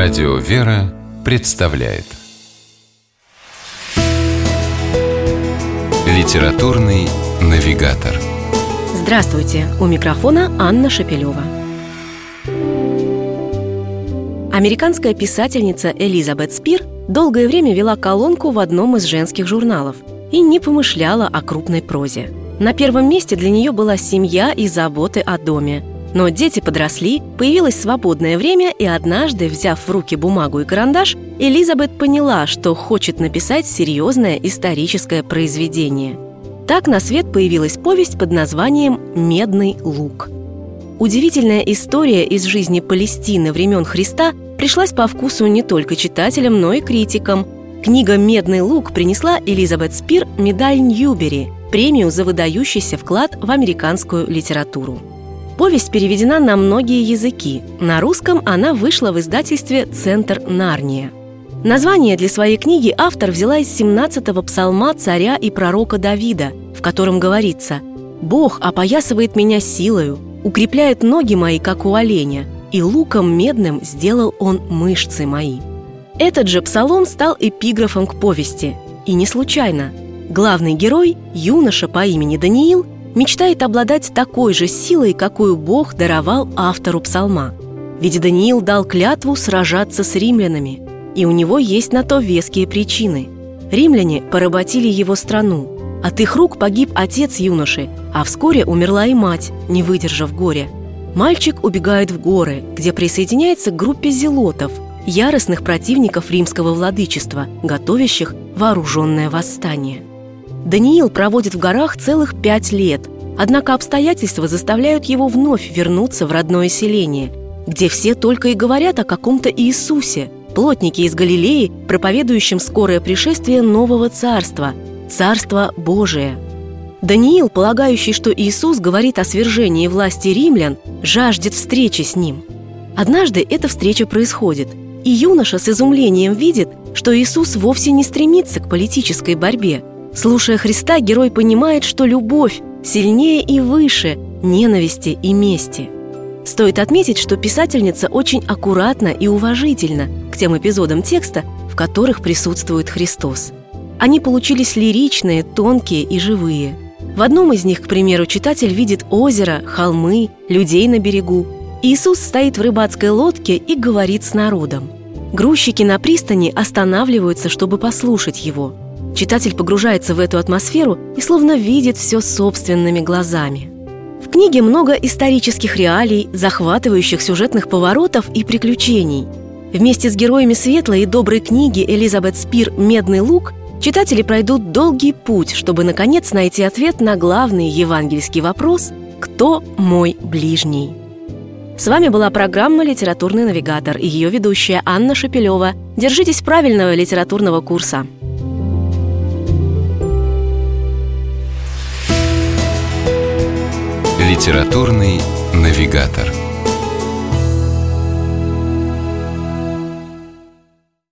Радио «Вера» представляет Литературный навигатор Здравствуйте! У микрофона Анна Шапилева. Американская писательница Элизабет Спир долгое время вела колонку в одном из женских журналов и не помышляла о крупной прозе. На первом месте для нее была семья и заботы о доме – но дети подросли, появилось свободное время, и однажды, взяв в руки бумагу и карандаш, Элизабет поняла, что хочет написать серьезное историческое произведение. Так на свет появилась повесть под названием «Медный лук». Удивительная история из жизни Палестины времен Христа пришлась по вкусу не только читателям, но и критикам. Книга «Медный лук» принесла Элизабет Спир медаль Ньюбери – премию за выдающийся вклад в американскую литературу. Повесть переведена на многие языки. На русском она вышла в издательстве «Центр Нарния». Название для своей книги автор взяла из 17-го псалма царя и пророка Давида, в котором говорится «Бог опоясывает меня силою, укрепляет ноги мои, как у оленя, и луком медным сделал он мышцы мои». Этот же псалом стал эпиграфом к повести. И не случайно. Главный герой, юноша по имени Даниил, мечтает обладать такой же силой, какую Бог даровал автору псалма. Ведь Даниил дал клятву сражаться с римлянами, и у него есть на то веские причины. Римляне поработили его страну. От их рук погиб отец юноши, а вскоре умерла и мать, не выдержав горя. Мальчик убегает в горы, где присоединяется к группе зелотов, яростных противников римского владычества, готовящих вооруженное восстание. Даниил проводит в горах целых пять лет, однако обстоятельства заставляют его вновь вернуться в родное селение, где все только и говорят о каком-то Иисусе, плотнике из Галилеи, проповедующем скорое пришествие нового царства, царство Божие. Даниил, полагающий, что Иисус говорит о свержении власти римлян, жаждет встречи с ним. Однажды эта встреча происходит, и юноша с изумлением видит, что Иисус вовсе не стремится к политической борьбе – Слушая Христа, герой понимает, что любовь сильнее и выше ненависти и мести. Стоит отметить, что писательница очень аккуратна и уважительна к тем эпизодам текста, в которых присутствует Христос. Они получились лиричные, тонкие и живые. В одном из них, к примеру, читатель видит озеро, холмы, людей на берегу. Иисус стоит в рыбацкой лодке и говорит с народом. Грузчики на пристани останавливаются, чтобы послушать его – Читатель погружается в эту атмосферу и словно видит все собственными глазами. В книге много исторических реалий, захватывающих сюжетных поворотов и приключений. Вместе с героями светлой и доброй книги Элизабет Спир «Медный лук» читатели пройдут долгий путь, чтобы наконец найти ответ на главный евангельский вопрос «Кто мой ближний?». С вами была программа «Литературный навигатор» и ее ведущая Анна Шапилева. Держитесь правильного литературного курса. Литературный навигатор.